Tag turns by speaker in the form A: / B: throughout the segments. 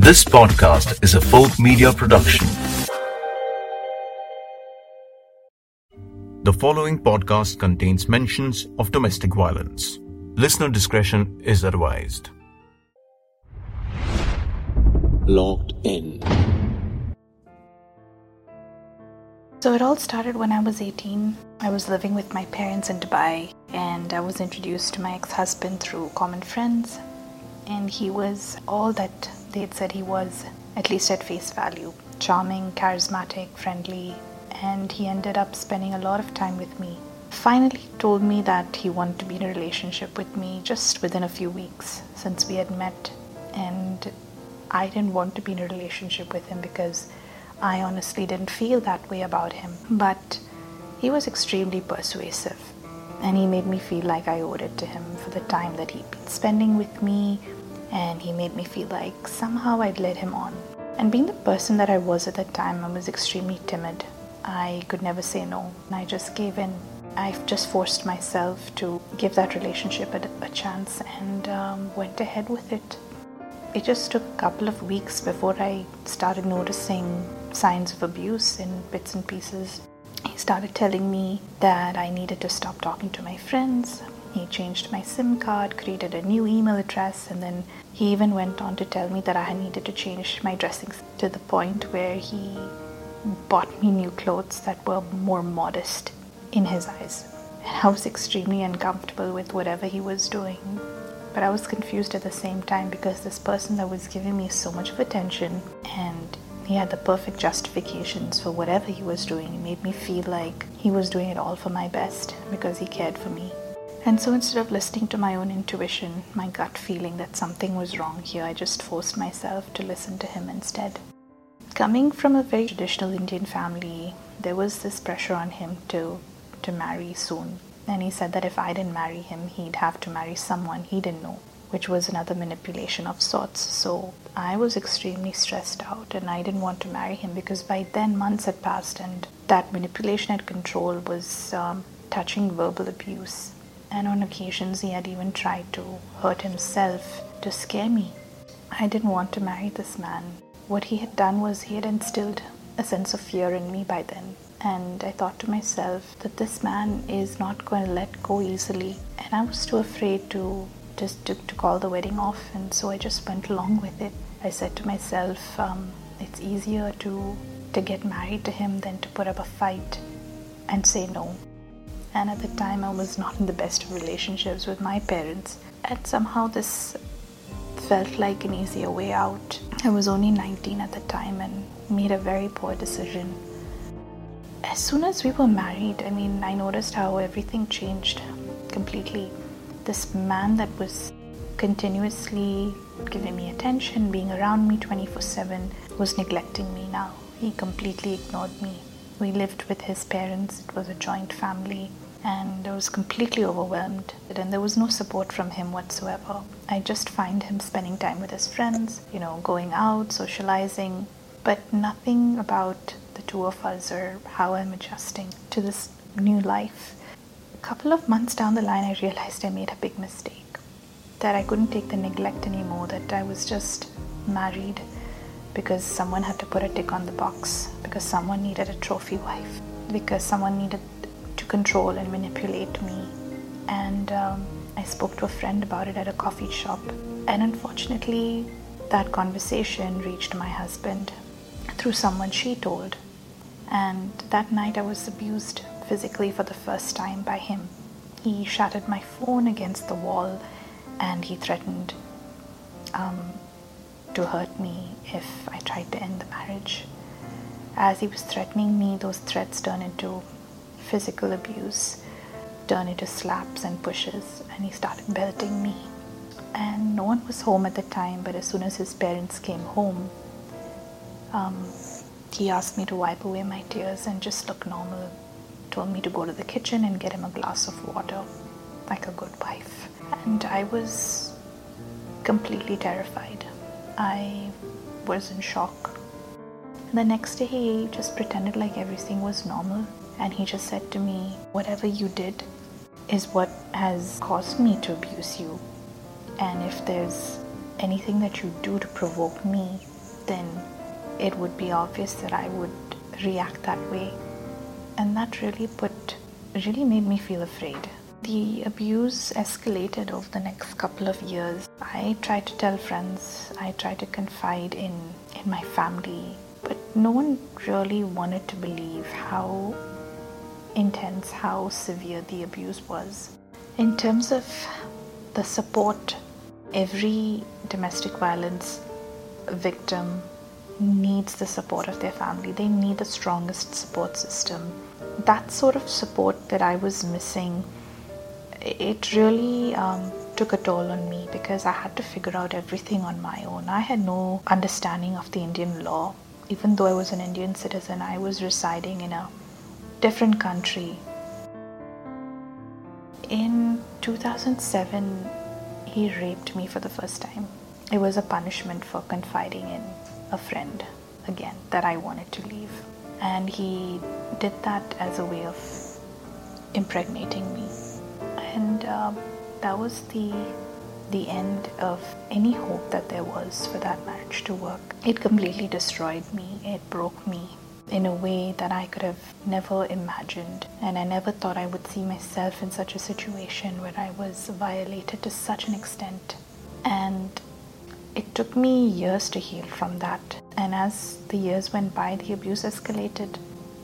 A: This podcast is a folk media production. The following podcast contains mentions of domestic violence. Listener discretion is advised.
B: Locked in.
C: So it all started when I was 18. I was living with my parents in Dubai and I was introduced to my ex husband through common friends. And he was all that they had said he was, at least at face value charming, charismatic, friendly, and he ended up spending a lot of time with me. Finally, told me that he wanted to be in a relationship with me just within a few weeks since we had met. And I didn't want to be in a relationship with him because I honestly didn't feel that way about him. But he was extremely persuasive and he made me feel like I owed it to him for the time that he'd been spending with me, and he made me feel like somehow I'd led him on. And being the person that I was at that time, I was extremely timid. I could never say no, I just gave in. I've just forced myself to give that relationship a, a chance and um, went ahead with it. It just took a couple of weeks before I started noticing signs of abuse in bits and pieces. He started telling me that I needed to stop talking to my friends. He changed my SIM card, created a new email address, and then he even went on to tell me that I needed to change my dressing to the point where he bought me new clothes that were more modest in his eyes. And I was extremely uncomfortable with whatever he was doing. But I was confused at the same time because this person that was giving me so much of attention and he had the perfect justifications for whatever he was doing. It made me feel like he was doing it all for my best because he cared for me. And so instead of listening to my own intuition, my gut feeling that something was wrong here, I just forced myself to listen to him instead. Coming from a very traditional Indian family, there was this pressure on him to to marry soon. And he said that if I didn't marry him, he'd have to marry someone he didn't know, which was another manipulation of sorts. So I was extremely stressed out and I didn't want to marry him because by then months had passed and that manipulation and control was um, touching verbal abuse. And on occasions, he had even tried to hurt himself to scare me. I didn't want to marry this man what he had done was he had instilled a sense of fear in me by then. And I thought to myself that this man is not going to let go easily. And I was too afraid to just to, to call the wedding off. And so I just went along with it. I said to myself, um, it's easier to, to get married to him than to put up a fight and say no. And at the time, I was not in the best of relationships with my parents. And somehow, this felt like an easier way out. I was only 19 at the time and made a very poor decision. As soon as we were married, I mean, I noticed how everything changed completely. This man that was continuously giving me attention, being around me 24 7, was neglecting me now. He completely ignored me. We lived with his parents, it was a joint family and I was completely overwhelmed. And there was no support from him whatsoever. I just find him spending time with his friends, you know, going out, socializing, but nothing about the two of us or how I'm adjusting to this new life. A couple of months down the line, I realized I made a big mistake. That I couldn't take the neglect anymore, that I was just married because someone had to put a tick on the box, because someone needed a trophy wife, because someone needed to control and manipulate me. And um, I spoke to a friend about it at a coffee shop. And unfortunately, that conversation reached my husband through someone she told. And that night I was abused physically for the first time by him. He shattered my phone against the wall and he threatened um, to hurt me if I tried to end the marriage. As he was threatening me, those threats turned into physical abuse turned into slaps and pushes, and he started belting me. And no one was home at the time, but as soon as his parents came home, um, he asked me to wipe away my tears and just look normal. Told me to go to the kitchen and get him a glass of water, like a good wife. And I was completely terrified. I was in shock. The next day, he just pretended like everything was normal and he just said to me, Whatever you did is what has caused me to abuse you. And if there's anything that you do to provoke me, then it would be obvious that I would react that way. And that really put, really made me feel afraid. The abuse escalated over the next couple of years. I tried to tell friends, I tried to confide in, in my family, but no one really wanted to believe how intense, how severe the abuse was. In terms of the support, every domestic violence victim needs the support of their family. They need the strongest support system. That sort of support that I was missing, it really um, took a toll on me because I had to figure out everything on my own. I had no understanding of the Indian law. Even though I was an Indian citizen, I was residing in a different country. In 2007, he raped me for the first time. It was a punishment for confiding in a friend again that I wanted to leave. And he did that as a way of impregnating me. And uh, that was the the end of any hope that there was for that marriage to work. It completely destroyed me. It broke me in a way that I could have never imagined. And I never thought I would see myself in such a situation where I was violated to such an extent. And it took me years to heal from that. And as the years went by, the abuse escalated.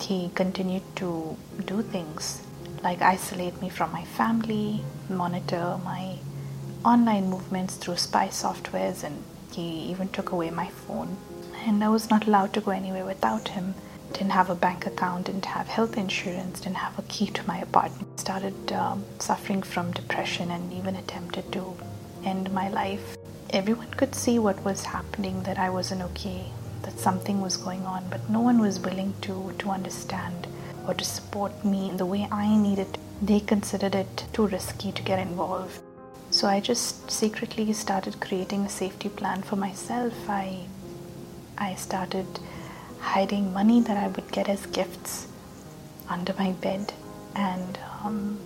C: He continued to do things like isolate me from my family, monitor my online movements through spy softwares, and he even took away my phone. And I was not allowed to go anywhere without him. Didn't have a bank account, didn't have health insurance, didn't have a key to my apartment. Started um, suffering from depression and even attempted to end my life everyone could see what was happening that i wasn't okay that something was going on but no one was willing to to understand or to support me in the way i needed they considered it too risky to get involved so i just secretly started creating a safety plan for myself i i started hiding money that i would get as gifts under my bed and um,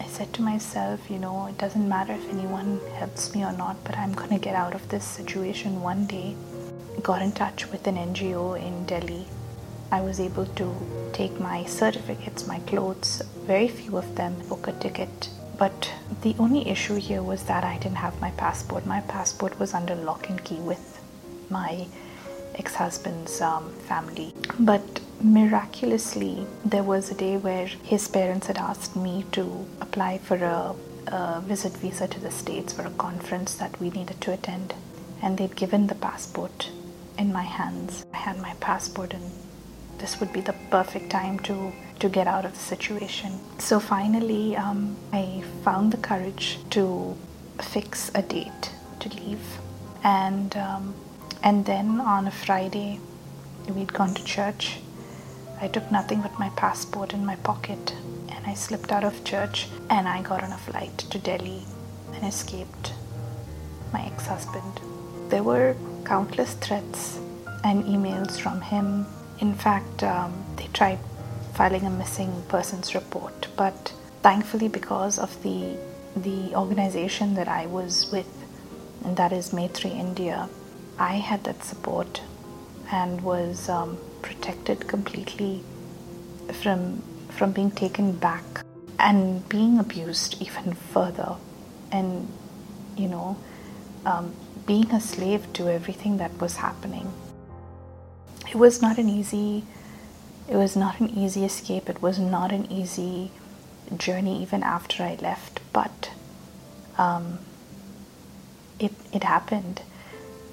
C: I said to myself, you know, it doesn't matter if anyone helps me or not, but I'm going to get out of this situation one day. Got in touch with an NGO in Delhi. I was able to take my certificates, my clothes, very few of them, book a ticket. But the only issue here was that I didn't have my passport. My passport was under lock and key with my ex husband's um, family. But miraculously, there was a day where his parents had asked me to apply for a, a, visit visa to the States for a conference that we needed to attend. And they'd given the passport in my hands. I had my passport, and this would be the perfect time to, to get out of the situation. So finally, um, I found the courage to fix a date to leave. And, um, and then on a Friday, we'd gone to church I took nothing but my passport in my pocket and I slipped out of church and I got on a flight to Delhi and escaped my ex husband. There were countless threats and emails from him. In fact, um, they tried filing a missing persons report, but thankfully, because of the the organization that I was with, and that is Maitri India, I had that support and was um, protected completely from from being taken back and being abused even further. And you know um, being a slave to everything that was happening it was not an easy it was not an easy escape it was not an easy journey even after i left but um, it, it happened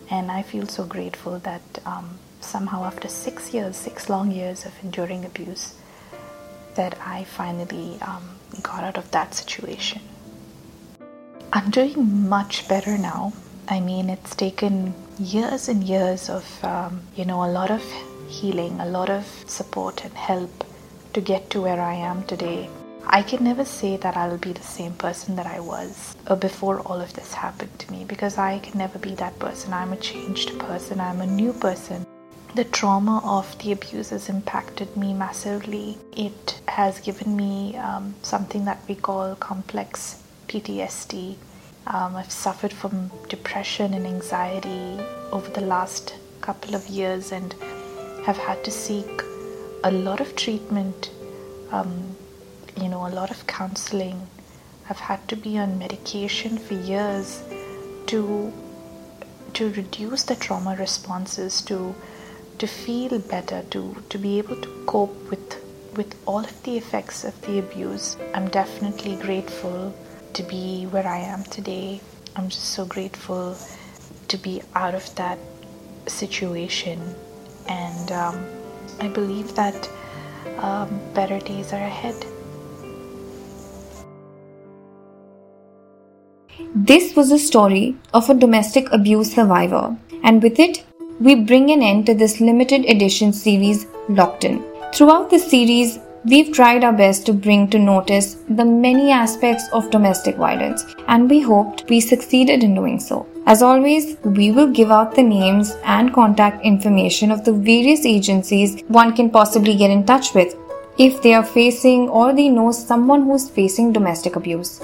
C: and i feel so grateful that um, somehow after six years, six long years of enduring abuse, that I finally um, got out of that situation. I'm doing much better now. I mean, it's taken years and years of, um, you know, a lot of healing, a lot of support and help to get to where I am today. I can never say that I'll be the same person that I was uh, before all of this happened to me because I can never be that person. I'm a changed person, I'm a new person the trauma of the abuse has impacted me massively. It has given me um, something that we call complex PTSD. Um, I've suffered from depression and anxiety over the last couple of years and have had to seek a lot of treatment, um, you know, a lot of counseling. I've had to be on medication for years to to reduce the trauma responses, to to feel better, to to be able to cope with with all of the effects of the abuse. I'm definitely grateful to be where I am today. I'm just so grateful to be out of that situation. And um, I believe that um, better days are ahead.
D: This was a story of a domestic abuse survivor, and with it, we bring an end to this limited edition series Locked In. Throughout the series, We've tried our best to bring to notice the many aspects of domestic violence, and we hoped we succeeded in doing so. As always, we will give out the names and contact information of the various agencies one can possibly get in touch with if they are facing or they know someone who's facing domestic abuse.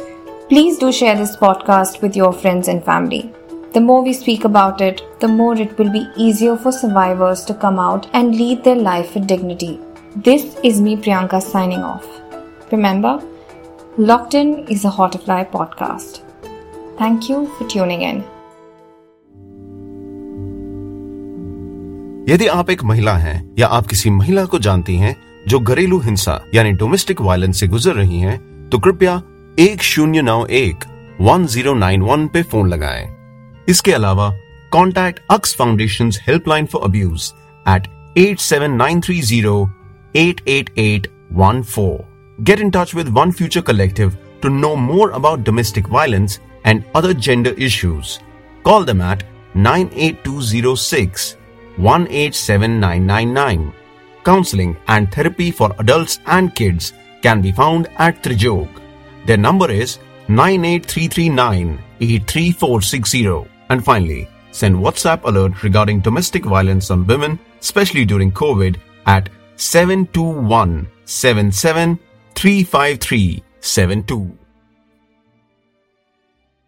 D: Please do share this podcast with your friends and family. The more we speak about it, the more it will be easier for survivors to come out and lead their life with dignity. This is me, Priyanka, signing off. Remember, Locked In is a Hotfly podcast. Thank you for tuning in.
A: यदि आप एक महिला हैं या आप किसी महिला को जानती हैं जो घरेलू हिंसा यानी डोमेस्टिक वायलेंस से गुजर रही हैं, तो कृपया एक शून्य नौ एक वन ज़ीरो नाइन वन पे फ़ोन लगाएँ। इसके अलावा contact Aks foundation helpline for abuse eight eight seven nine three zero 88814. Get in touch with One Future Collective to know more about domestic violence and other gender issues. Call them at 98206 187999. Counseling and therapy for adults and kids can be found at Trijog. Their number is 98339 83460. And finally, send WhatsApp alert regarding domestic violence on women, especially during COVID, at 721 77 353 72.